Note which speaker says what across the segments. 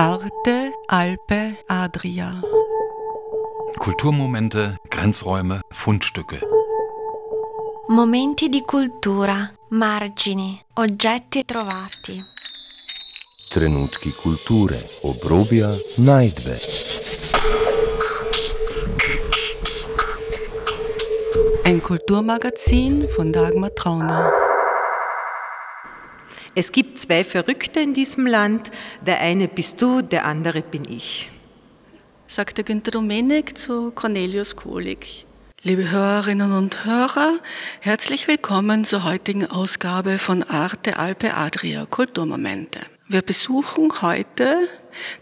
Speaker 1: Arte, Alpe, Adria.
Speaker 2: Kulturmomente, Grenzräume, Fundstücke.
Speaker 3: Momenti di cultura, margini, oggetti trovati.
Speaker 4: Trenutki kulture, obrobja, najdbe.
Speaker 1: Ein Kulturmagazin von Dagmar Trauner.
Speaker 5: Es gibt zwei Verrückte in diesem Land. Der eine bist du, der andere bin ich.
Speaker 1: Sagte Günter Domenik zu Cornelius Kohlig. Liebe Hörerinnen und Hörer, herzlich willkommen zur heutigen Ausgabe von Arte Alpe Adria Kulturmomente. Wir besuchen heute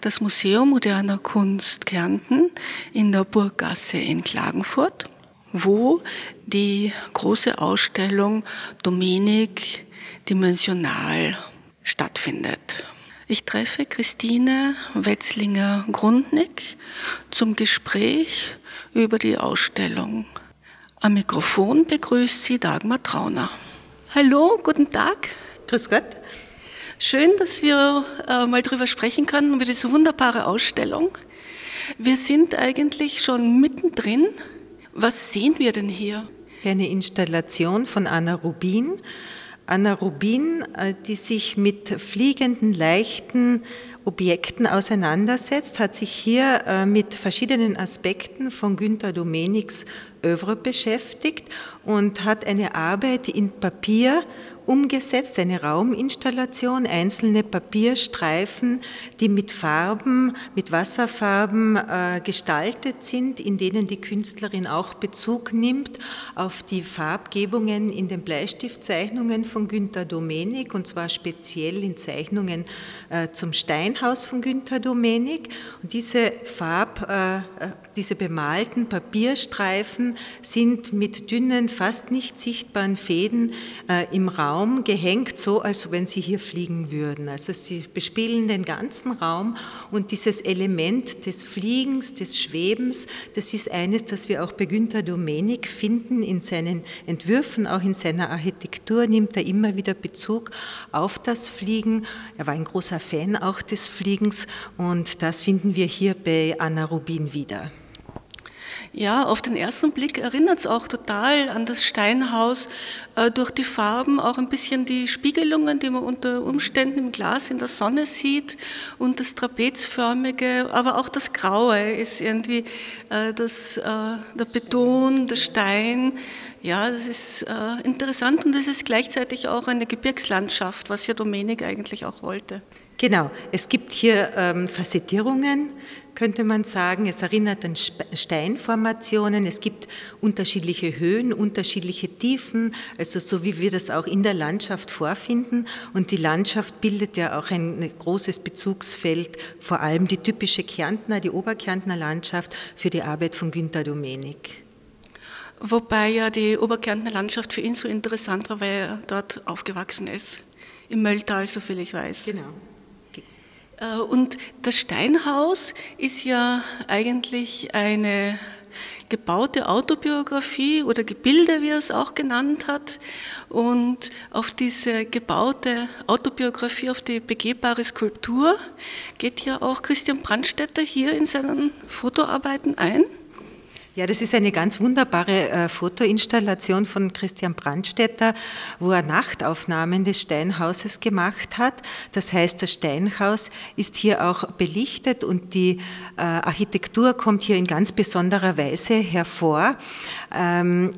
Speaker 1: das Museum moderner Kunst Kärnten in der Burggasse in Klagenfurt, wo die große Ausstellung Domenik dimensional stattfindet. Ich treffe Christine Wetzlinger-Grundnick zum Gespräch über die Ausstellung. Am Mikrofon begrüßt sie Dagmar Trauner. Hallo, guten Tag.
Speaker 5: Grüß Gott.
Speaker 1: Schön, dass wir äh, mal drüber sprechen können, über diese wunderbare Ausstellung. Wir sind eigentlich schon mittendrin. Was sehen wir denn hier?
Speaker 5: Eine Installation von Anna Rubin Anna Rubin, äh, die sich mit fliegenden, leichten Objekten auseinandersetzt, hat sich hier äh, mit verschiedenen Aspekten von Günter Domeniks Övre beschäftigt und hat eine Arbeit in Papier umgesetzt, eine Rauminstallation, einzelne Papierstreifen, die mit Farben, mit Wasserfarben äh, gestaltet sind, in denen die Künstlerin auch Bezug nimmt auf die Farbgebungen in den Bleistiftzeichnungen von Günter Domenik und zwar speziell in Zeichnungen äh, zum Steinhaus von Günter Domenik. Und diese Farb, äh, diese bemalten Papierstreifen sind mit dünnen, fast nicht sichtbaren Fäden äh, im Raum gehängt, so als wenn sie hier fliegen würden. Also sie bespielen den ganzen Raum und dieses Element des Fliegens, des Schwebens, das ist eines, das wir auch bei Günter Domenik finden in seinen Entwürfen, auch in seiner Architektur nimmt er immer wieder Bezug auf das Fliegen. Er war ein großer Fan auch des Fliegens und das finden wir hier bei Anna Rubin wieder.
Speaker 1: Ja, auf den ersten Blick erinnert es auch total an das Steinhaus äh, durch die Farben, auch ein bisschen die Spiegelungen, die man unter Umständen im Glas in der Sonne sieht und das trapezförmige, aber auch das Graue ist irgendwie äh, das, äh, der Beton, der Stein. Ja, das ist äh, interessant und es ist gleichzeitig auch eine Gebirgslandschaft, was ja Domenik eigentlich auch wollte.
Speaker 5: Genau, es gibt hier ähm, Facettierungen, könnte man sagen. Es erinnert an Steinformationen. Es gibt unterschiedliche Höhen, unterschiedliche Tiefen, also so wie wir das auch in der Landschaft vorfinden. Und die Landschaft bildet ja auch ein großes Bezugsfeld, vor allem die typische Kärntner, die Oberkärntner Landschaft für die Arbeit von Günter Domenik.
Speaker 1: Wobei ja die Oberkärntner Landschaft für ihn so interessant war, weil er dort aufgewachsen ist. Im Mölltal, soviel ich weiß.
Speaker 5: Genau.
Speaker 1: Äh, und das Steinhaus ist ja eigentlich eine gebaute Autobiografie oder Gebilde, wie er es auch genannt hat. Und auf diese gebaute Autobiografie, auf die begehbare Skulptur geht ja auch Christian Brandstätter hier in seinen Fotoarbeiten ein.
Speaker 5: Ja, das ist eine ganz wunderbare äh, Fotoinstallation von Christian Brandstetter, wo er Nachtaufnahmen des Steinhauses gemacht hat. Das heißt, das Steinhaus ist hier auch belichtet und die äh, Architektur kommt hier in ganz besonderer Weise hervor. Ähm,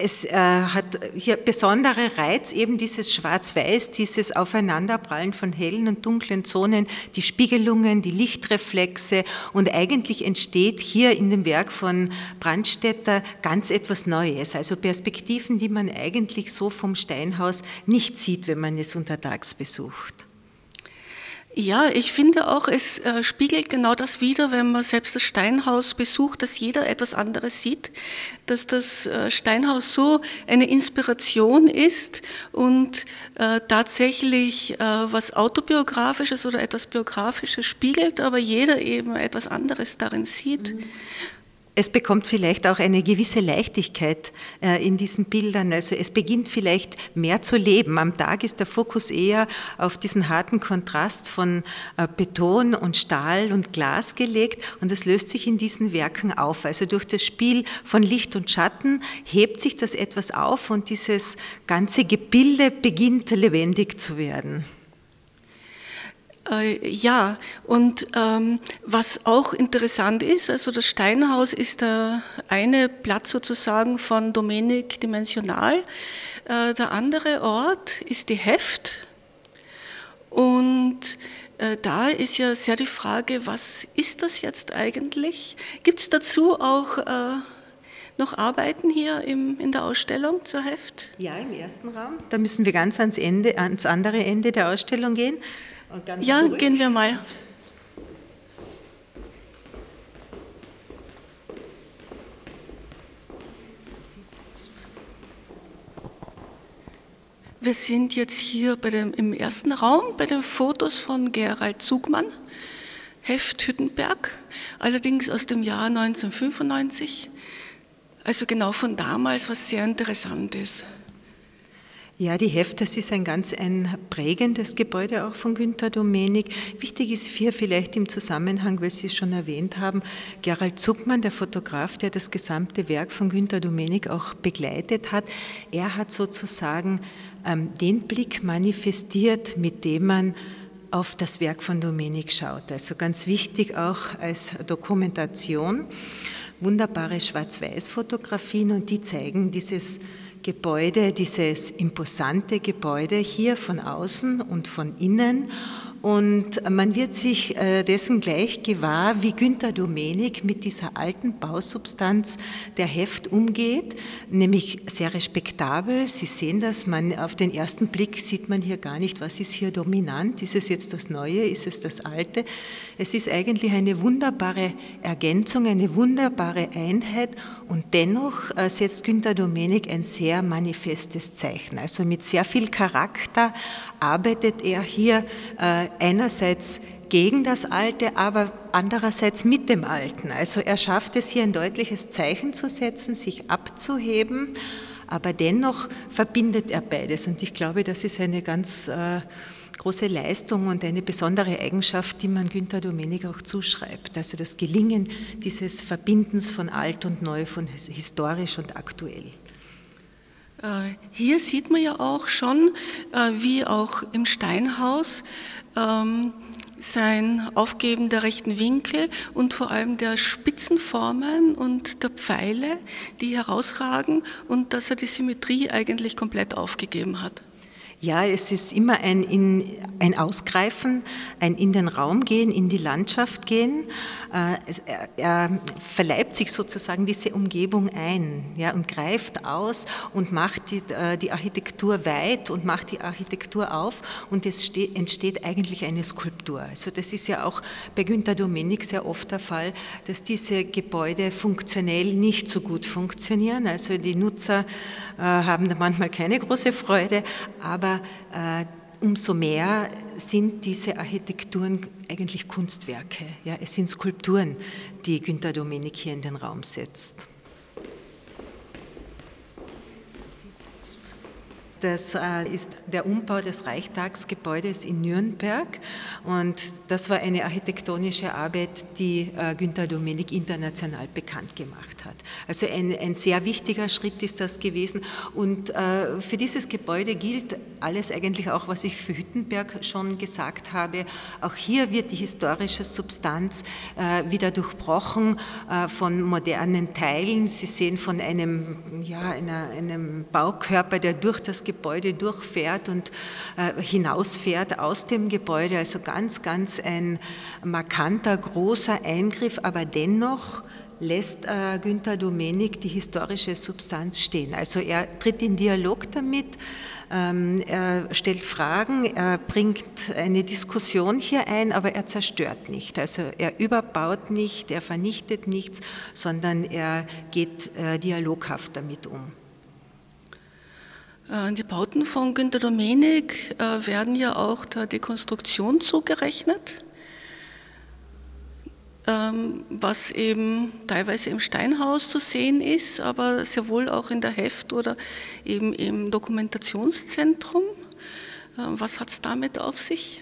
Speaker 5: es äh, hat hier besondere Reiz, eben dieses Schwarz-Weiß, dieses Aufeinanderprallen von hellen und dunklen Zonen, die Spiegelungen, die Lichtreflexe und eigentlich entsteht hier in dem Werk von Brandstätter ganz etwas Neues, also Perspektiven, die man eigentlich so vom Steinhaus nicht sieht, wenn man es untertags besucht.
Speaker 1: Ja, ich finde auch, es äh, spiegelt genau das wider, wenn man selbst das Steinhaus besucht, dass jeder etwas anderes sieht, dass das äh, Steinhaus so eine Inspiration ist und äh, tatsächlich was autobiografisches oder etwas biografisches spiegelt, aber jeder eben etwas anderes darin sieht. Mhm.
Speaker 5: Es bekommt vielleicht auch eine gewisse Leichtigkeit äh, in diesen Bildern. Also es beginnt vielleicht mehr zu leben. Am Tag ist der Fokus eher auf diesen harten Kontrast von äh, Beton und Stahl und Glas gelegt und das löst sich in diesen Werken auf. Also durch das Spiel von Licht und Schatten hebt sich das etwas auf und dieses ganze Gebilde beginnt lebendig zu werden.
Speaker 1: Äh, ja, und ähm, was auch interessant ist, also das Steinhaus ist der eine Platz sozusagen von Domenik Dimensional. Äh, der andere Ort ist die Heft. Und äh, da ist ja sehr die Frage, was ist das jetzt eigentlich? Gibt es dazu auch äh, noch Arbeiten hier im, in der Ausstellung zur Heft?
Speaker 5: Ja, im ersten Raum. Da müssen wir ganz ans, Ende, ans andere Ende der Ausstellung gehen
Speaker 1: ja, zurück. gehen wir mal. Wir sind jetzt hier bei dem, im ersten Raum bei den Fotos von Gerald Zugmann, Heft Hüttenberg, allerdings aus dem Jahr 1995, also genau von damals, was sehr interessant ist.
Speaker 5: Ja, die Heft, das ist ein ganz ein prägendes Gebäude auch von Günter Domenik. Wichtig ist hier vielleicht im Zusammenhang, weil Sie es schon erwähnt haben, Gerald Zuckmann, der Fotograf, der das gesamte Werk von Günter Domenik auch begleitet hat. Er hat sozusagen ähm, den Blick manifestiert, mit dem man auf das Werk von Domenik schaut. Also ganz wichtig auch als Dokumentation. Wunderbare Schwarz-Weiß-Fotografien und die zeigen dieses Gebäude, dieses imposante Gebäude hier von außen und von innen und man wird sich äh, dessen gleich gewahr, wie Günter Domenik mit dieser alten Bausubstanz der Heft umgeht, nämlich sehr respektabel. Sie sehen das, man, auf den ersten Blick sieht man hier gar nicht, was ist hier dominant, ist es jetzt das Neue, ist es das Alte. Es ist eigentlich eine wunderbare Ergänzung, eine wunderbare Einheit und dennoch äh, setzt Günter Domenik ein sehr manifestes Zeichen. Also mit sehr viel Charakter arbeitet er hier äh, einerseits gegen das Alte, aber andererseits mit dem Alten. Also er schafft es hier ein deutliches Zeichen zu setzen, sich abzuheben, aber dennoch verbindet er beides. Und ich glaube, das ist eine ganz äh, große Leistung und eine besondere Eigenschaft, die man Günter Domenik auch zuschreibt. Also das Gelingen dieses Verbindens von alt und neu, von historisch und aktuell.
Speaker 1: Äh, hier sieht man ja auch schon, äh, wie auch im Steinhaus, ähm, sein Aufgeben der rechten Winkel und vor allem der Spitzenformen und der Pfeile, die herausragen und dass er die Symmetrie eigentlich komplett aufgegeben hat.
Speaker 5: Ja, es ist immer ein, in, ein Ausgreifen, ein in den Raum gehen, in die Landschaft gehen. Äh, er, er, verleibt sich sozusagen diese Umgebung ein ja, und greift aus und macht die, äh, die Architektur weit und macht die Architektur auf und es steht, entsteht eigentlich eine Skulptur. Also das ist ja auch bei Günter Domenik sehr oft der Fall, dass diese Gebäude funktionell nicht so gut funktionieren. Also die Nutzer äh, haben da manchmal keine große Freude, aber äh, umso mehr sind diese Architekturen eigentlich Kunstwerke. Ja, es sind Skulpturen, die Günter Domenik hier in den Raum setzt. Das äh, ist der Umbau des Reichstagsgebäudes in Nürnberg und das war eine architektonische Arbeit, die äh, Günter Domenik international bekannt gemacht hat. Also ein, ein sehr wichtiger Schritt ist das gewesen und äh, für dieses Gebäude gilt alles eigentlich auch, was ich für Hüttenberg schon gesagt habe. Auch hier wird die historische Substanz wieder durchbrochen von modernen Teilen. Sie sehen von einem, ja, einer, einem Baukörper, der durch das Gebäude durchfährt und äh, hinausfährt aus dem Gebäude. Also ganz, ganz ein markanter, großer Eingriff, aber dennoch lässt äh, Günther Domenik die historische Substanz stehen. Also er tritt in Dialog damit, ähm, er stellt Fragen, er bringt eine Diskussion hier ein, aber er zerstört nicht. Also er überbaut nicht, er vernichtet nichts, sondern er geht äh, dialoghaft damit um.
Speaker 1: Äh, die Bauten von Günter Domenik äh, werden ja auch der Dekonstruktion zugerechnet. Ähm, was eben teilweise im Steinhaus zu sehen ist, aber sehr wohl auch in der Heft oder eben im Dokumentationszentrum. Ähm, was hat es damit auf sich?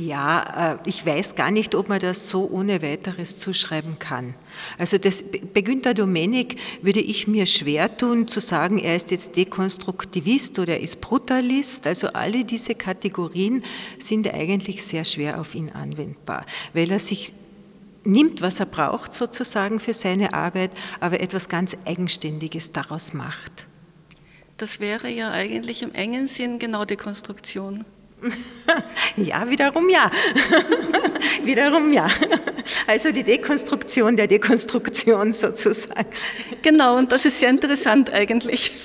Speaker 5: Ja, äh, ich weiß gar nicht, ob man das so ohne weiteres zuschreiben kann. Also das, bei Günter Domenik würde ich mir schwer tun zu sagen, er ist jetzt Dekonstruktivist oder er ist Brutalist. Also alle diese Kategorien sind eigentlich sehr schwer auf ihn anwendbar, weil er sich nimmt, was er braucht sozusagen für seine Arbeit, aber etwas ganz Eigenständiges daraus macht.
Speaker 1: Das wäre ja eigentlich im engen Sinn genau Dekonstruktion.
Speaker 5: Ja, wiederum ja. wiederum ja. Also die Dekonstruktion der Dekonstruktion sozusagen.
Speaker 1: Genau, und das ist sehr interessant eigentlich.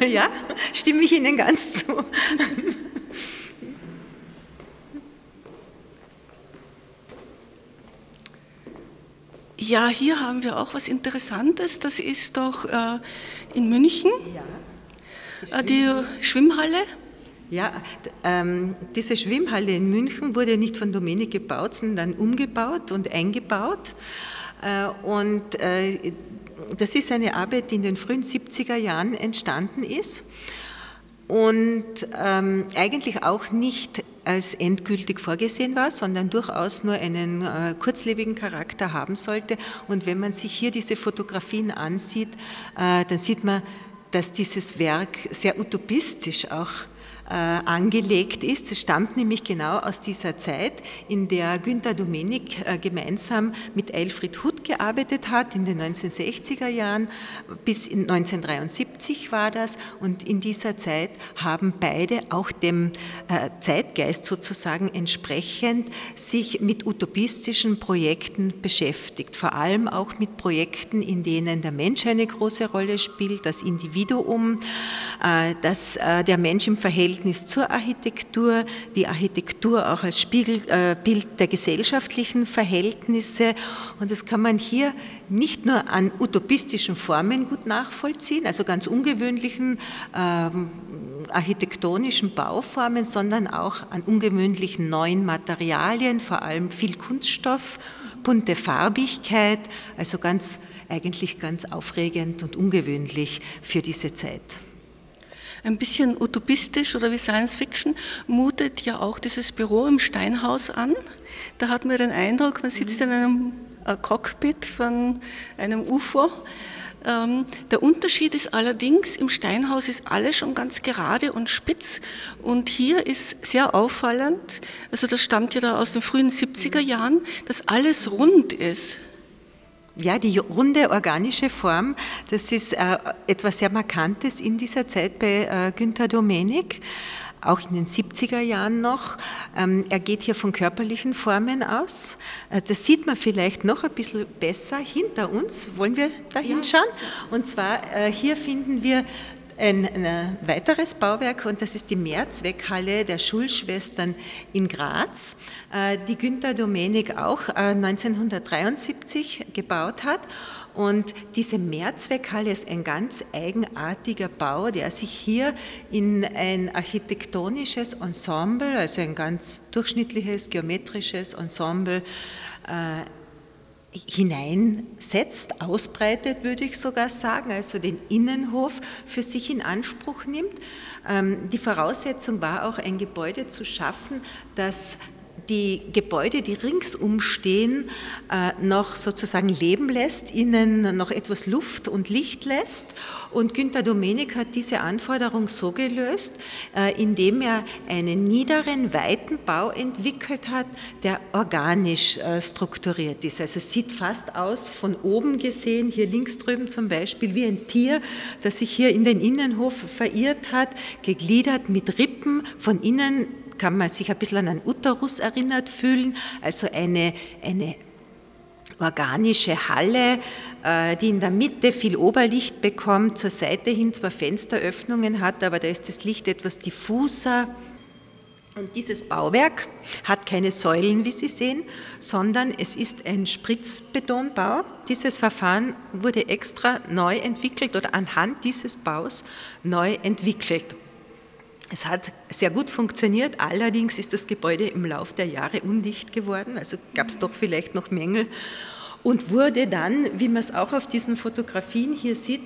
Speaker 5: Ja, stimme ich Ihnen ganz zu.
Speaker 1: Ja, hier haben wir auch was Interessantes. Das ist doch äh, in München ja, die, äh, Schwimmhalle.
Speaker 5: Ja, ähm, diese Schwimmhalle in München wurde nicht von Dominik gebaut, sondern umgebaut und eingebaut. Äh, und äh, das ist eine Arbeit, die in den frühen 70er Jahren entstanden ist und ähm, eigentlich auch nicht als endgültig vorgesehen war, sondern durchaus nur einen äh, kurzlebigen Charakter haben sollte. Und wenn man sich hier diese Fotografien ansieht, äh, dann sieht man, dass dieses Werk sehr utopistisch auch angelegt ist. Es stammt nämlich genau aus dieser Zeit, in der Günter Domenik äh, gemeinsam mit Elfried Huth gearbeitet hat, in den 1960er Jahren bis 1973 war das. Und in dieser Zeit haben beide auch dem äh, Zeitgeist sozusagen entsprechend sich mit utopistischen Projekten beschäftigt, vor allem auch mit Projekten, in denen der Mensch eine große Rolle spielt, das Individuum, dass der Mensch im Verhältnis Verhältnis zur Architektur, die Architektur auch als Spiegelbild äh, der gesellschaftlichen Verhältnisse. Und das kann man hier nicht nur an utopistischen Formen gut nachvollziehen, also ganz ungewöhnlichen ähm, architektonischen Bauformen, sondern auch an ungewöhnlichen neuen Materialien, vor allem viel Kunststoff, bunte Farbigkeit, also ganz eigentlich ganz aufregend und ungewöhnlich für diese Zeit
Speaker 1: ein bisschen utopistisch oder wie Science Fiction mutet ja auch dieses Büro im Steinhaus an. Da hat man den Eindruck, man sitzt in einem äh, Cockpit von einem UFO. Ähm, der Unterschied ist allerdings, im Steinhaus ist alles schon ganz gerade und spitz und hier ist sehr auffallend, also das stammt ja da aus den frühen 70er Jahren, dass alles rund ist.
Speaker 5: Ja, die runde organische Form, das ist äh, etwas sehr Markantes in dieser Zeit bei äh, Günther Domenik, auch in den 70er Jahren noch. Ähm, er geht hier von körperlichen Formen aus. Äh, das sieht man vielleicht noch ein bisschen besser hinter uns. Wollen wir da hinschauen? Und zwar hier finden wir ein, ein, weiteres Bauwerk und das ist die Mehrzweckhalle der Schulschwestern in Graz, äh, die Günter Domenik auch 1973 äh, gebaut hat. Und diese Mehrzweckhalle ist ein ganz eigenartiger Bau, der sich hier in ein architektonisches Ensemble, also ein ganz durchschnittliches geometrisches Ensemble, äh, hineinsetzt, ausbreitet, würde ich sogar sagen, also den Innenhof für sich in Anspruch nimmt. Ähm, die Voraussetzung war auch, ein Gebäude zu schaffen, das die Gebäude, die ringsum stehen, äh, noch sozusagen leben lässt, ihnen noch etwas Luft und Licht lässt. Und Günter Domenik hat diese Anforderung so gelöst, äh, indem er einen niederen, weiten Bau entwickelt hat, der organisch äh, strukturiert ist. Also sieht fast aus, von oben gesehen, hier links drüben zum Beispiel, wie ein Tier, das sich hier in den Innenhof verirrt hat, gegliedert mit Rippen, von innen kann man sich ein bisschen an einen Uterus erinnert fühlen, also eine, eine organische Halle, äh, die in der Mitte viel Oberlicht bekommt, zur Seite hin zwar Fensteröffnungen hat, aber da ist das Licht etwas diffuser. Und dieses Bauwerk hat keine Säulen, wie Sie sehen, sondern es ist ein Spritzbetonbau. Dieses Verfahren wurde extra neu entwickelt oder anhand dieses Baus neu entwickelt. Es hat sehr gut funktioniert, allerdings ist das Gebäude im Laufe der Jahre undicht geworden, also gab es doch vielleicht noch Mängel und wurde dann, wie man es auch auf diesen Fotografien hier sieht,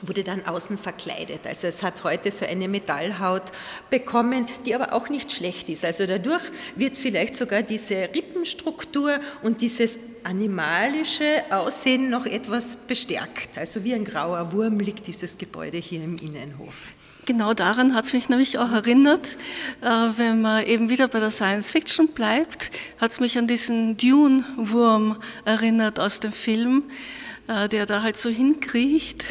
Speaker 5: wurde dann außen verkleidet. Also es hat heute so eine Metallhaut bekommen, die aber auch nicht schlecht ist. Also dadurch wird vielleicht sogar diese Rippenstruktur und dieses animalische Aussehen noch etwas bestärkt. Also wie ein grauer Wurm liegt dieses Gebäude hier im Innenhof.
Speaker 1: Genau daran hat es mich nämlich auch erinnert, äh, wenn man eben wieder bei der Science Fiction bleibt, hat es mich an diesen Dune-Wurm erinnert aus dem Film, äh, der da halt so hinkriecht.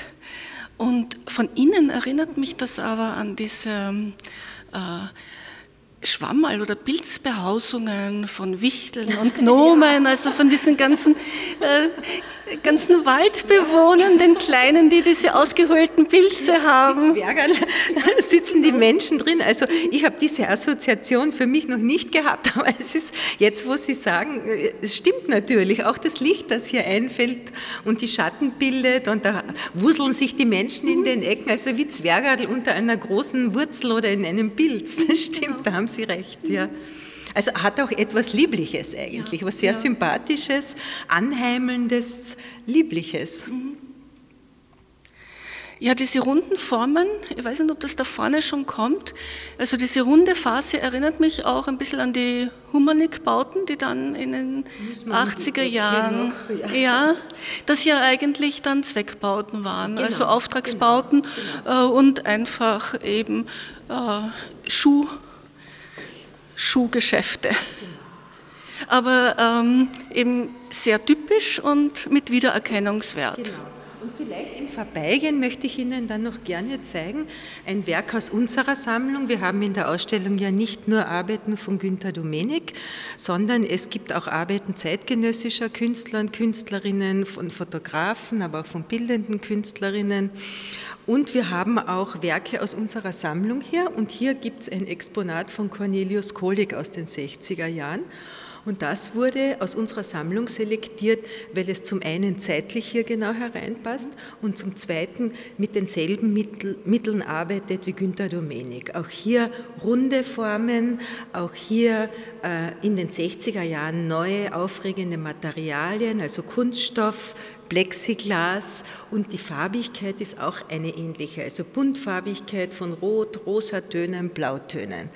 Speaker 1: Und von innen erinnert mich das aber an diese äh, Schwammerl- oder Pilzbehausungen von Wichteln und Gnomen, also von diesen ganzen äh, ganzen Waldbewohnern, den Kleinen, die diese ausgeholten Pilze haben.
Speaker 5: Zwergerl sitzen die Menschen drin. Also ich habe diese Assoziation für mich noch nicht gehabt, aber es ist jetzt, wo Sie sagen, es stimmt natürlich. Auch das Licht, das hier einfällt und die Schatten bildet und da wuseln sich die Menschen in den Ecken, also wie Zwergerl unter einer großen Wurzel oder in einem Pilz. Das stimmt, da haben Sie recht, ja. Also hat auch etwas Liebliches eigentlich, ja, was sehr ja. Sympathisches, Anheimelndes, Liebliches. Mhm.
Speaker 1: Ja, diese runden Formen, ich weiß nicht, ob das da vorne schon kommt. Also diese runde Phase erinnert mich auch ein bisschen an die Humanik-Bauten, die dann in den 80er Jahren, noch, ja. ja. das ja eigentlich dann Zweckbauten waren, genau, also Auftragsbauten genau, genau. und einfach eben äh, Schuh Schuhgeschäfte. Aber ähm, eben sehr typisch und mit Wiedererkennungswert. Genau.
Speaker 5: Und vielleicht im Vorbeigehen möchte ich Ihnen dann noch gerne zeigen, ein Werk aus unserer Sammlung. Wir haben in der Ausstellung ja nicht nur Arbeiten von Günter Domenik, sondern es gibt auch Arbeiten zeitgenössischer Künstler und Künstlerinnen, von Fotografen, aber auch von bildenden Künstlerinnen. Und wir haben auch Werke aus unserer Sammlung hier. Und hier gibt es ein Exponat von Cornelius Kohlig aus den 60er Jahren. Und das wurde aus unserer Sammlung selektiert, weil es zum einen zeitlich hier genau hereinpasst und zum zweiten mit denselben Mittel, Mitteln arbeitet wie Günter Domenik. Auch hier runde Formen, auch hier äh, in den 60er Jahren neue, aufregende Materialien, also Kunststoff, Plexiglas und die Farbigkeit ist auch eine ähnliche, also Buntfarbigkeit von Rot, Rosatönen, Blautönen.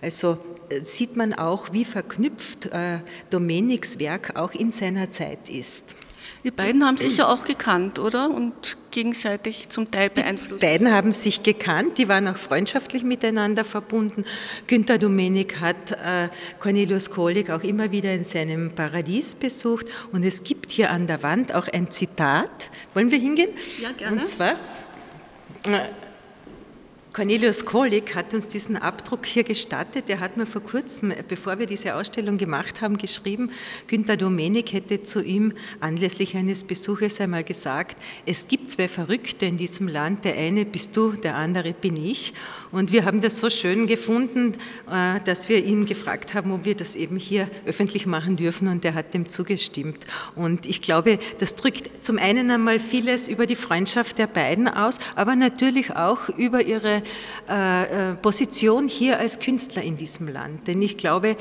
Speaker 5: Also äh, sieht man auch, wie verknüpft äh, Domeniks Werk auch in seiner Zeit ist.
Speaker 1: Die beiden haben sich ja auch gekannt, oder? Und gegenseitig zum Teil beeinflusst.
Speaker 5: Die beiden haben sich gekannt, die waren auch freundschaftlich miteinander verbunden. Günter Domenik hat äh, Cornelius Kohlig auch immer wieder in seinem Paradies besucht. Und es gibt hier an der Wand auch ein Zitat. Wollen wir hingehen?
Speaker 1: Ja, gerne.
Speaker 5: Und zwar, äh, Cornelius Kohlig hat uns diesen Abdruck hier gestattet. Er hat mir vor kurzem, bevor wir diese Ausstellung gemacht haben, geschrieben, Günter Domenik hätte zu ihm anlässlich eines Besuches einmal gesagt, es gibt zwei Verrückte in diesem Land, der eine bist du, der andere bin ich. Und wir haben das so schön gefunden, äh, dass wir ihn gefragt haben, ob wir das eben hier öffentlich machen dürfen und er hat dem zugestimmt. Und ich glaube, das drückt zum einen einmal vieles über die Freundschaft der beiden aus, aber natürlich auch über ihre äh, äh, Position hier als Künstler in diesem Land. Denn ich glaube,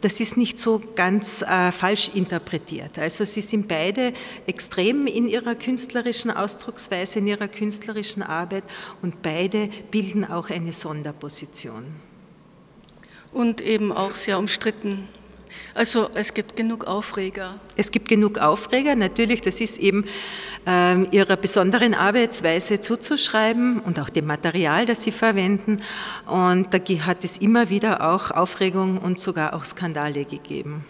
Speaker 5: das ist nicht so ganz äh, falsch interpretiert. Also sie sind beide extrem in ihrer künstlerischen Ausdrucksweise, in ihrer künstlerischen Arbeit und beide bilden auch eine Sonderposition.
Speaker 1: Und eben auch sehr umstritten also es gibt genug Aufreger.
Speaker 5: Es gibt genug Aufreger, natürlich, das ist eben äh, ihrer besonderen Arbeitsweise zuzuschreiben und auch dem Material, das sie verwenden. Und da hat es immer wieder auch Aufregung und sogar auch Skandale gegeben.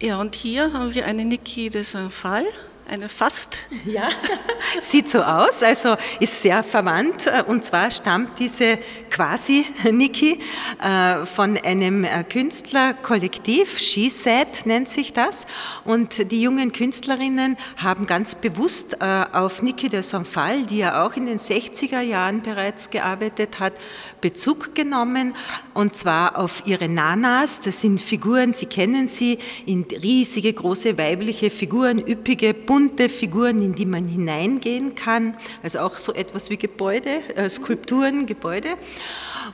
Speaker 1: Ja, und hier haben wir eine Niki de Saint-Phal eine fast.
Speaker 5: Ja, sieht so aus, also ist sehr verwandt. Und zwar stammt diese quasi Niki äh, von einem äh, Künstlerkollektiv, She Said nennt sich das. Und die jungen Künstlerinnen haben ganz bewusst äh, auf Niki de Sanfal, die ja auch in den 60er Jahren bereits gearbeitet hat, Bezug genommen. Und zwar auf ihre Nanas. Das sind Figuren, Sie kennen sie, in riesige, große weibliche Figuren, üppige, bunte bunte Figuren, in die man hineingehen kann, also auch so etwas wie Gebäude, äh, Skulpturen, Gebäude.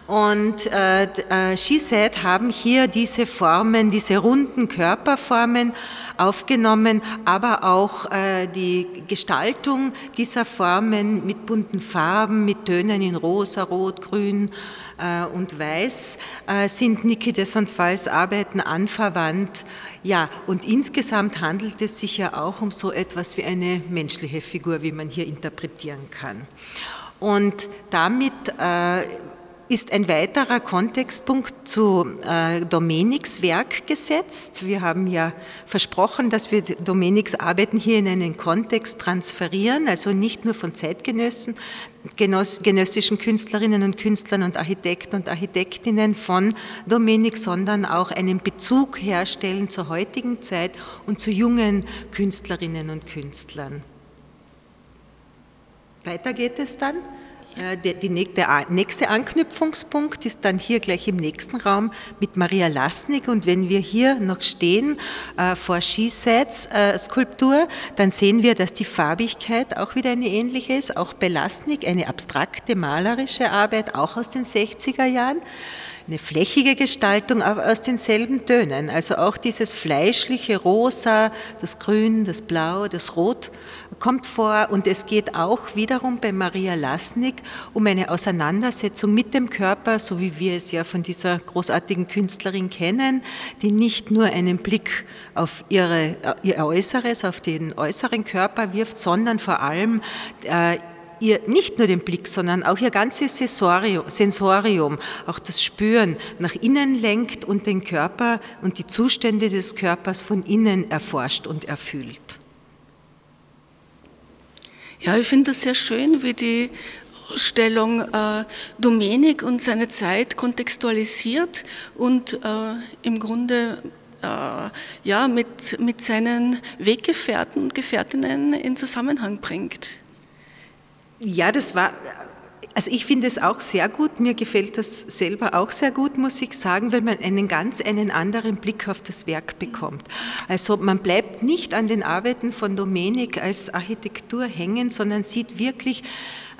Speaker 5: Und äh, äh, She Said haben hier diese Formen, diese runden Körperformen aufgenommen, aber auch äh, die Gestaltung dieser Formen mit bunten Farben, mit Tönen in rosa, rot, grün äh, und weiß äh, sind Niki de Sonfals Arbeiten anverwandt. Ja, und insgesamt handelt es sich ja auch um so etwas wie eine menschliche Figur, wie man hier interpretieren kann. Und damit äh, ist ein weiterer Kontextpunkt zu äh, Domeniks Werk gesetzt. Wir haben ja versprochen, dass wir Domeniks Arbeiten hier in einen Kontext transferieren, also nicht nur von Zeitgenössen, genössischen Künstlerinnen und Künstlern und Architekten und Architektinnen von Domenik, sondern auch einen Bezug herstellen zur heutigen Zeit und zu jungen Künstlerinnen und Künstlern. Weiter geht es dann. Äh, der, nächste Anknüpfungspunkt ist dann hier gleich im nächsten Raum mit Maria Lasnik. Und wenn wir hier noch stehen äh, vor Skisets äh, Skulptur, dann sehen wir, dass die Farbigkeit auch wieder eine ähnliche ist. Auch bei Lasnik eine abstrakte malerische Arbeit, auch aus den 60er Jahren eine flächige Gestaltung, aber aus denselben Tönen. Also auch dieses fleischliche Rosa, das Grün, das Blau, das Rot kommt vor. Und es geht auch wiederum bei Maria Lasnik um eine Auseinandersetzung mit dem Körper, so wie wir es ja von dieser großartigen Künstlerin kennen, die nicht nur einen Blick auf ihre, ihr Äußeres, auf den äußeren Körper wirft, sondern vor allem äh, ihr nicht nur den Blick, sondern auch ihr ganzes Sensorium, auch das Spüren nach innen lenkt und den Körper und die Zustände des Körpers von innen erforscht und erfüllt.
Speaker 1: Ja, ich finde es sehr schön, wie die Ausstellung äh, Domenik und seine Zeit kontextualisiert und äh, im Grunde äh, ja, mit, mit seinen Weggefährten und Gefährtinnen in Zusammenhang bringt.
Speaker 5: Ja, das war, also ich finde es auch sehr gut, mir gefällt das selber auch sehr gut, muss ich sagen, weil man einen ganz einen anderen Blick auf das Werk bekommt. Also man bleibt nicht an den Arbeiten von Domenik als Architektur hängen, sondern sieht wirklich,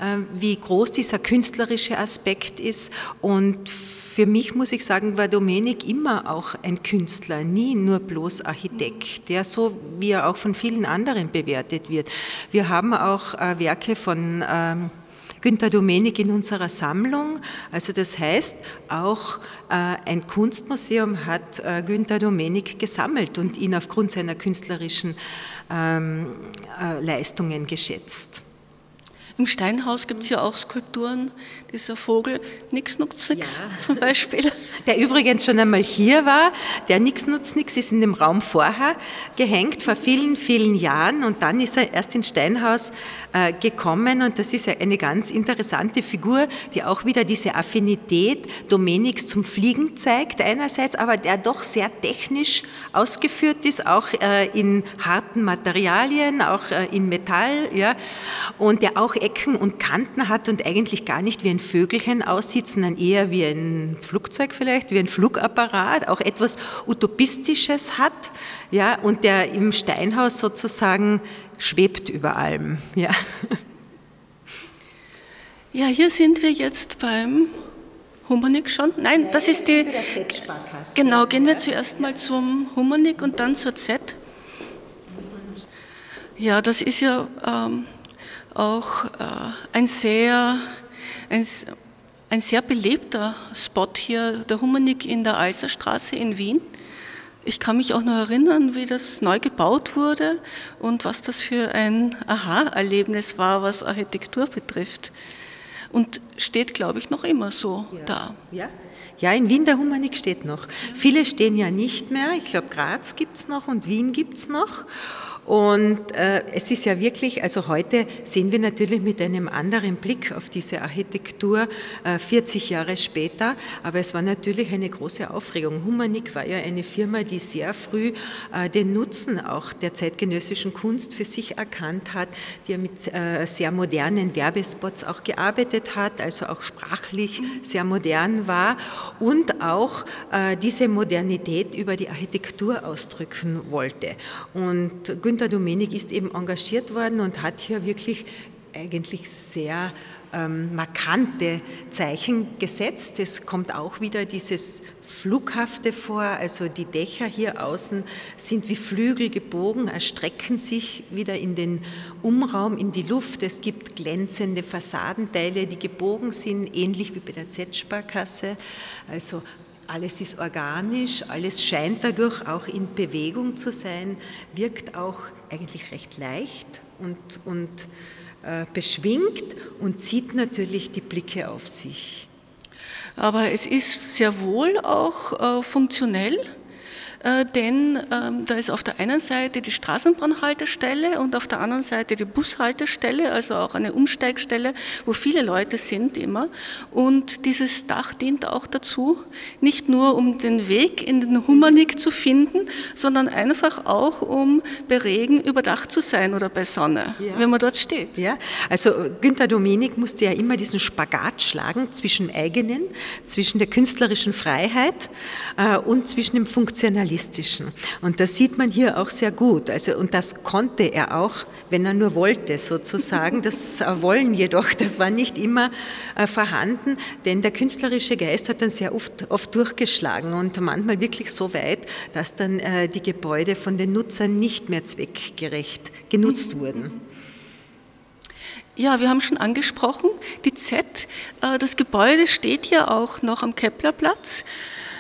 Speaker 5: äh, wie groß dieser künstlerische Aspekt ist und für mich muss ich sagen, war Domenik immer auch ein Künstler, nie nur bloß Architekt, der so wie er auch von vielen anderen bewertet wird. Wir haben auch äh, Werke von ähm, Günter Domenik in unserer Sammlung. Also das heißt, auch äh, ein Kunstmuseum hat äh, Günter Domenik gesammelt und ihn aufgrund seiner künstlerischen ähm, äh, Leistungen geschätzt.
Speaker 1: Im Steinhaus gibt es ja auch Skulpturen, dieser Vogel, nix nutzt nix ja. zum Beispiel.
Speaker 5: Der übrigens schon einmal hier war, der nix nutzt nix ist in dem Raum vorher gehängt, vor vielen, vielen Jahren und dann ist er erst ins Steinhaus äh, gekommen und das ist eine ganz interessante Figur, die auch wieder diese Affinität Domeniks zum Fliegen zeigt einerseits, aber der doch sehr technisch ausgeführt ist, auch äh, in harten Materialien, auch äh, in Metall, ja, und der auch Ecken und Kanten hat und eigentlich gar nicht wie ein Vögelchen aussieht, sondern eher wie ein Flugzeug vielleicht, wie ein Flugapparat, auch etwas Utopistisches hat, ja, und der im Steinhaus sozusagen schwebt über allem, ja.
Speaker 1: Ja, hier sind wir jetzt beim Humanik schon? Nein, das ist die. Genau, gehen wir zuerst mal zum Humanik und dann zur Z. Ja, das ist ja ähm, auch äh, ein sehr, ein, ein, sehr belebter Spot hier, der Humanik in der Alserstraße in Wien. Ich kann mich auch noch erinnern, wie das neu gebaut wurde und was das für ein Aha-Erlebnis war, was Architektur betrifft. Und steht, glaube ich, noch immer so
Speaker 5: ja.
Speaker 1: da.
Speaker 5: Ja. Ja, in Wien der Humanik steht noch. Viele stehen ja nicht mehr. Ich glaube, Graz gibt es noch und Wien gibt es noch. Und äh, es ist ja wirklich, also heute sehen wir natürlich mit einem anderen Blick auf diese Architektur äh, 40 Jahre später, aber es war natürlich eine große Aufregung. Humanik war ja eine Firma, die sehr früh äh, den Nutzen auch der zeitgenössischen Kunst für sich erkannt hat, die ja mit äh, sehr modernen Werbespots auch gearbeitet hat, also auch sprachlich sehr modern war und auch äh, diese Modernität über die Architektur ausdrücken wollte. Und Günter Domenik ist eben engagiert worden und hat hier wirklich eigentlich sehr ähm, markante Zeichen gesetzt. Es kommt auch wieder dieses Flughafte vor, also die Dächer hier außen sind wie Flügel gebogen, erstrecken sich wieder in den Umraum, in die Luft. Es gibt glänzende Fassadenteile, die gebogen sind, ähnlich wie bei der Z-Sparkasse. Also alles ist organisch, alles scheint dadurch auch in Bewegung zu sein, wirkt auch eigentlich recht leicht und, und äh, beschwingt und zieht natürlich die Blicke auf sich.
Speaker 1: Aber es ist sehr wohl auch äh, funktionell denn ähm, da ist auf der einen Seite die Straßenbahnhaltestelle und auf der anderen Seite die Bushaltestelle, also auch eine Umsteigstelle, wo viele Leute sind immer. Und dieses Dach dient auch dazu, nicht nur um den Weg in den Humanik zu finden, sondern einfach auch um bei Regen überdacht zu sein oder bei Sonne, ja. wenn man dort steht.
Speaker 5: Ja, also Günter Dominik musste ja immer diesen Spagat schlagen zwischen eigenen, zwischen der künstlerischen Freiheit äh, und zwischen dem Funktionalismus realistischen. Und das sieht man hier auch sehr gut. Also, und das konnte er auch, wenn er nur wollte, sozusagen. Das Wollen jedoch, das war nicht immer äh, vorhanden, denn der künstlerische Geist hat dann sehr oft, oft durchgeschlagen und manchmal wirklich so weit, dass dann äh, die Gebäude von den Nutzern nicht mehr zweckgerecht genutzt wurden.
Speaker 1: Ja, wir haben schon angesprochen, die Z, äh, das Gebäude steht ja auch noch am Keplerplatz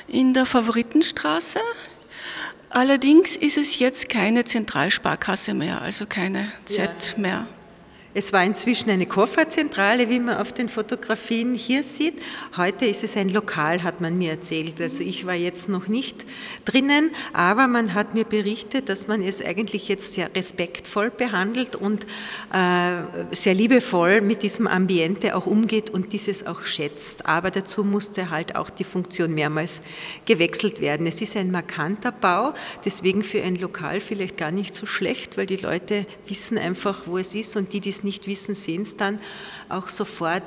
Speaker 1: in der Favoritenstraße. Allerdings ist es jetzt keine Zentralsparkasse mehr, also keine Z mehr.
Speaker 5: Es war inzwischen eine Kofferzentrale, wie man auf den Fotografien hier sieht. Heute ist es ein Lokal, hat man mir erzählt. Also ich war jetzt noch nicht drinnen, aber man hat mir berichtet, dass man es eigentlich jetzt sehr respektvoll behandelt und äh, sehr liebevoll mit diesem Ambiente auch umgeht und dieses auch schätzt. Aber dazu musste halt auch die Funktion mehrmals gewechselt werden. Es ist ein markanter Bau, deswegen für ein Lokal vielleicht gar nicht so schlecht, weil die Leute wissen einfach, wo es ist und die, die es nicht wissen, sehen es dann auch sofort.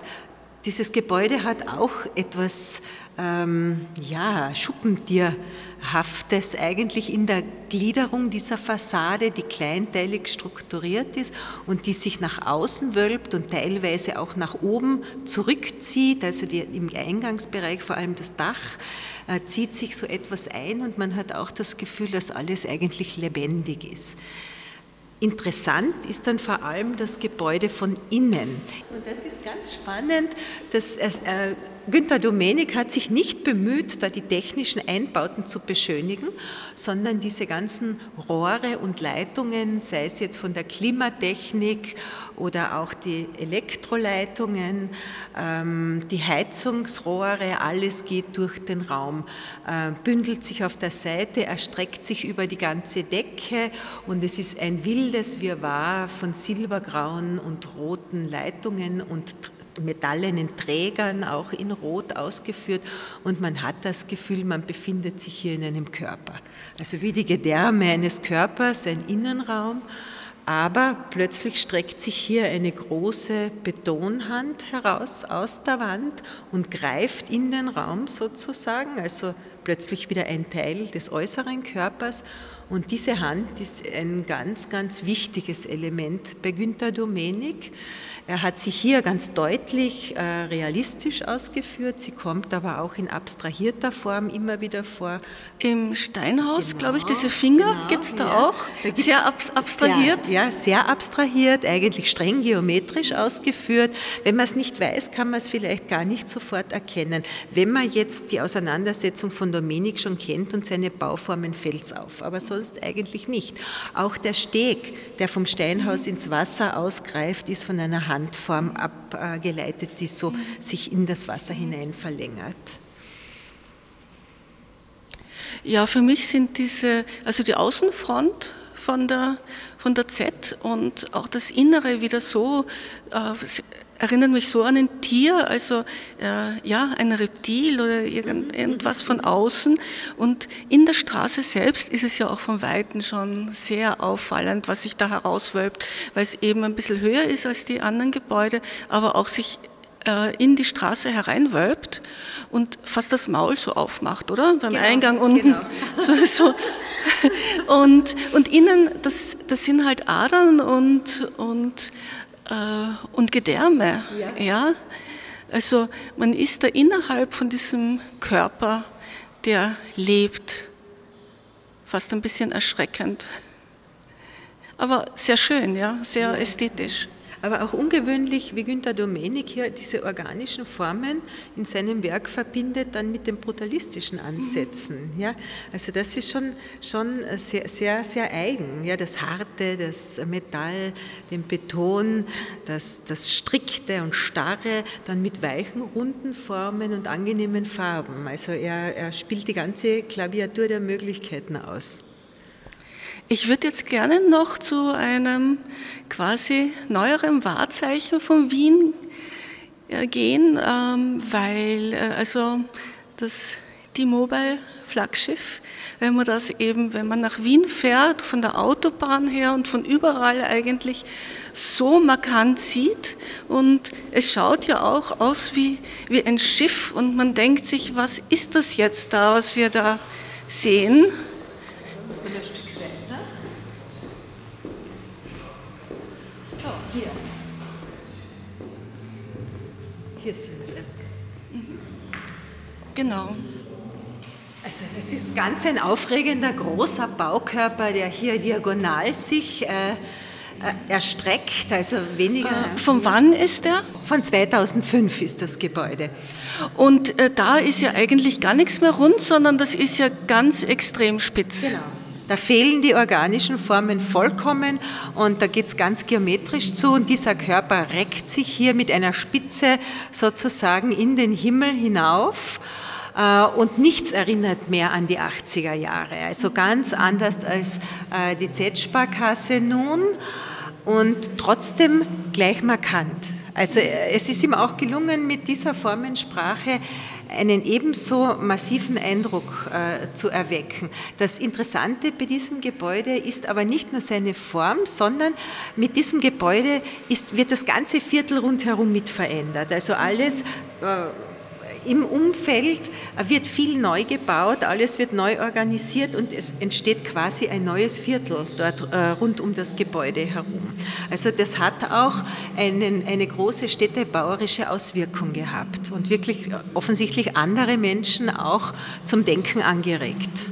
Speaker 5: Dieses Gebäude hat auch etwas ähm, ja, Schuppentierhaftes eigentlich in der Gliederung dieser Fassade, die kleinteilig strukturiert ist und die sich nach außen wölbt und teilweise auch nach oben zurückzieht, also die, im Eingangsbereich vor allem das Dach äh, zieht sich so etwas ein und man hat auch das Gefühl, dass alles eigentlich lebendig ist. Interessant ist dann vor allem das Gebäude von innen. Und das ist ganz spannend, dass äh, Günter Domenik hat sich nicht bemüht, da die technischen Einbauten zu beschönigen, sondern diese ganzen Rohre und Leitungen, sei es jetzt von der Klimatechnik oder auch die Elektroleitungen, ähm, die Heizungsrohre, alles geht durch den Raum, äh, bündelt sich auf der Seite, erstreckt sich über die ganze Decke und es ist ein wildes Wirrwarr von silbergrauen und roten Leitungen und metallenen Trägern, auch in Rot ausgeführt. Und man hat das Gefühl, man befindet sich hier in einem Körper. Also wie die Gedärme eines Körpers, ein Innenraum. Aber plötzlich streckt sich hier eine große Betonhand heraus aus der Wand und greift in den Raum sozusagen, also plötzlich wieder ein Teil des äußeren Körpers. Und diese Hand ist ein ganz, ganz wichtiges Element bei Günter Domenik. Er hat sie hier ganz deutlich äh, realistisch ausgeführt. Sie kommt aber auch in abstrahierter Form immer wieder vor.
Speaker 1: Im Steinhaus, genau, glaube ich, diese Finger genau, gibt es da ja. auch. Da sehr ab abstrahiert.
Speaker 5: Sehr, ja, sehr abstrahiert, eigentlich streng geometrisch ausgeführt. Wenn man es nicht weiß, kann man es vielleicht gar nicht sofort erkennen. Wenn man jetzt die Auseinandersetzung von Domenik schon kennt und seine Bauformen, fällt es auf. Aber sonst eigentlich nicht. Auch der Steg, der vom Steinhaus ins Wasser ausgreift, ist von einer Hand Handform abgeleitet, die so sich in das Wasser hinein verlängert.
Speaker 1: Ja, für mich sind diese, also die Außenfront von der, von der Z und auch das Innere wieder so äh, erinnern mich so an ein Tier, also äh, ja, ein Reptil oder irgend, irgendwas von außen. Und in der Straße selbst ist es ja auch von Weitem schon sehr auffallend, was sich da herauswölbt, weil es eben ein bisschen höher ist als die anderen Gebäude, aber auch sich äh, in die Straße hereinwölbt. Und fast das Maul so aufmacht, oder? Beim
Speaker 5: Genau,
Speaker 1: Eingang unten.
Speaker 5: genau.
Speaker 1: So, so. Und, und innen, das, das sind halt Adern und, und, äh, und Gedärme.
Speaker 5: Ja.
Speaker 1: ja. Also man ist da innerhalb von diesem Körper, der lebt. Fast ein bisschen erschreckend. Aber sehr schön, ja, sehr ästhetisch.
Speaker 5: Aber auch ungewöhnlich, wie Günter Domenik hier diese organischen Formen in seinem Werk verbindet, dann mit den brutalistischen Ansätzen. Ja? Also das ist schon, schon sehr, sehr, sehr eigen. Ja? Das Harte, das Metall, den Beton, das, das Strikte und Starre, dann mit weichen, runden Formen und angenehmen Farben. Also er, er spielt die ganze Klaviatur der Möglichkeiten aus.
Speaker 1: Ich würde jetzt gerne noch zu einem quasi neueren Wahrzeichen von Wien äh, gehen, ähm, weil äh, also das T-Mobile Flaggschiff, wenn man das eben, wenn man nach Wien fährt, von der Autobahn her und von überall eigentlich so markant sieht und es schaut ja auch aus wie, wie ein Schiff und man denkt sich, was ist das jetzt da, was wir da sehen?
Speaker 5: Hier sind wir.
Speaker 1: Genau.
Speaker 5: Also es ist ganz ein aufregender, großer Baukörper, der hier diagonal sich äh, äh, erstreckt, also weniger.
Speaker 1: Von wann ist der?
Speaker 5: Von 2005 ist das Gebäude.
Speaker 1: Und äh, da ist ja eigentlich gar nichts mehr rund, sondern das ist ja ganz extrem spitz.
Speaker 5: Genau. Da fehlen die organischen Formen vollkommen und da geht es ganz geometrisch zu und dieser Körper reckt sich hier mit einer Spitze sozusagen in den Himmel hinauf äh, und nichts erinnert mehr an die 80er Jahre. Also ganz anders als äh, die Z-Sparkasse nun und trotzdem gleich markant. Also äh, es ist ihm auch gelungen, mit dieser Formensprache einen ebenso massiven Eindruck äh, zu erwecken. Das Interessante bei diesem Gebäude ist aber nicht nur seine Form, sondern mit diesem Gebäude ist, wird das ganze Viertel rundherum mit verändert. Also alles äh, im Umfeld wird viel neu gebaut, alles wird neu organisiert und es entsteht quasi ein neues Viertel dort äh, rund um das Gebäude herum. Also das hat auch einen, eine große städtebauerische Auswirkung gehabt und wirklich offensichtlich andere Menschen auch zum Denken angeregt.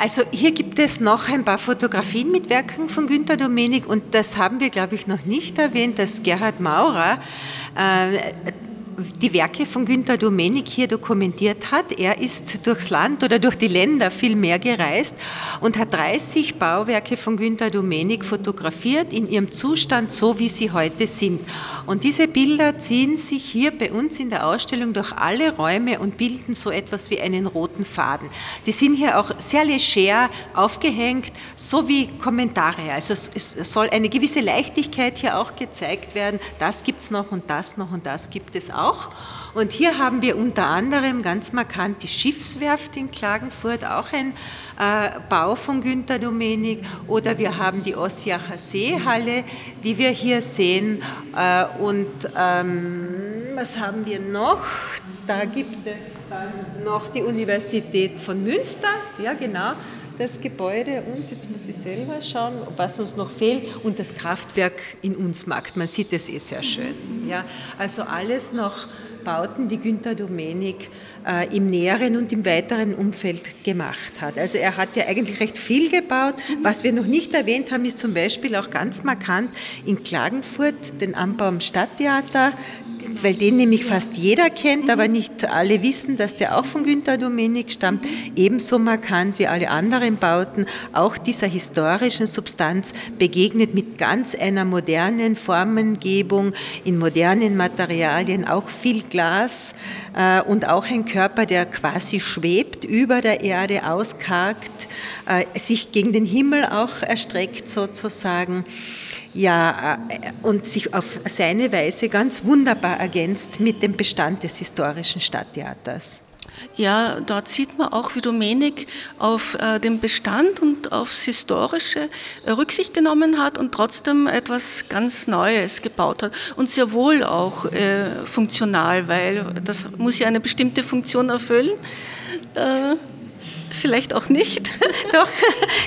Speaker 5: Also hier gibt es noch ein paar Fotografien mit Werken von Günter Domenik und das haben wir, glaube ich, noch nicht erwähnt, dass Gerhard Maurer äh, die Werke von Günter Domenik hier dokumentiert hat. Er ist durchs Land oder durch die Länder viel mehr gereist und hat 30 Bauwerke von Günter Domenik fotografiert in ihrem Zustand, so wie sie heute sind. Und diese Bilder ziehen sich hier bei uns in der Ausstellung durch alle Räume und bilden so etwas wie einen roten Faden. Die sind hier auch sehr leger aufgehängt, so wie Kommentare. Also es soll eine gewisse Leichtigkeit hier auch gezeigt werden. Das gibt es noch und das noch und das gibt es auch auch. Und hier haben wir unter anderem ganz markant die Schiffswerft in Klagenfurt, auch ein äh, Bau von Günter Domenik. Oder wir haben die Ossiacher Seehalle, die wir hier sehen. Äh, und ähm, was haben wir noch? Da gibt es dann noch die Universität von Münster, ja genau das Gebäude und jetzt muss ich selber schauen, was uns noch fehlt und das Kraftwerk in Unsmarkt. Man sieht es eh sehr schön. Ja, also alles noch Bauten, die Günter Domenik äh, im näheren und im weiteren Umfeld gemacht hat. Also er hat ja eigentlich recht viel gebaut. Was wir noch nicht erwähnt haben, ist zum Beispiel auch ganz markant in Klagenfurt den Anbau am Stadttheater, weil den nämlich fast jeder kennt, aber nicht alle wissen, dass der auch von Günter Domenik stammt, ebenso markant wie alle anderen Bauten, auch dieser historischen Substanz begegnet mit ganz einer modernen Formengebung, in modernen Materialien, auch viel Glas äh, und auch ein Körper, der quasi schwebt, über der Erde auskargt, äh, sich gegen den Himmel auch erstreckt sozusagen ja, äh, und sich auf seine Weise ganz wunderbar ergänzt mit dem Bestand des historischen Stadttheaters.
Speaker 1: Ja, dort sieht man auch, wie Domenik auf äh, den Bestand und aufs Historische äh, Rücksicht genommen hat und trotzdem etwas ganz Neues gebaut hat. Und sehr wohl auch äh, funktional, weil das muss ja eine bestimmte Funktion erfüllen. Vielleicht auch nicht.
Speaker 5: Doch,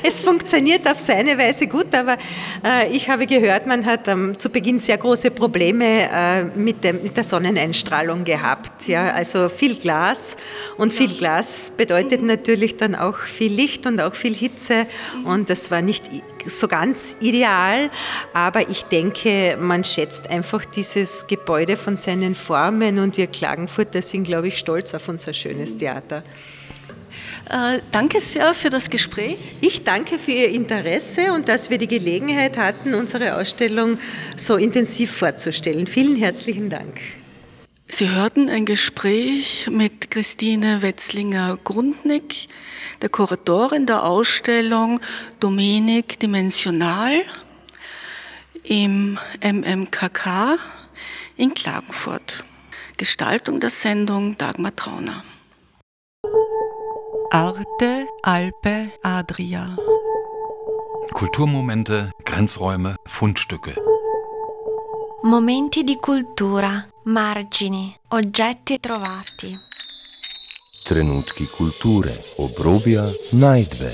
Speaker 5: es funktioniert auf seine Weise gut, aber äh, ich habe gehört, man hat ähm, zu Beginn sehr große Probleme äh, mit, dem, mit, der Sonneneinstrahlung gehabt. Ja? Also viel Glas und viel Glas bedeutet natürlich dann auch viel Licht und auch viel Hitze und das war nicht so ganz ideal, aber ich denke, man schätzt einfach dieses Gebäude von seinen Formen und wir Klagenfurter sind, glaube ich, stolz auf unser schönes Theater.
Speaker 1: Äh, danke sehr für das Gespräch.
Speaker 5: Ich danke für Ihr Interesse und dass wir die Gelegenheit hatten, unsere Ausstellung so intensiv vorzustellen. Vielen herzlichen Dank.
Speaker 1: Sie hörten ein Gespräch mit Christine Wetzlinger-Grundnick, der Kuratorin der Ausstellung Domenik Dimensional im MMKK in Klagenfurt. Gestaltung der Sendung Dagmar Trauner. Arte Alpe Adria.
Speaker 2: Kulturmomente, Grenzräume, Fundstücke.
Speaker 3: Momenti di cultura, margini, oggetti trovati.
Speaker 4: Trenutki kulture, obrobja, najdbe.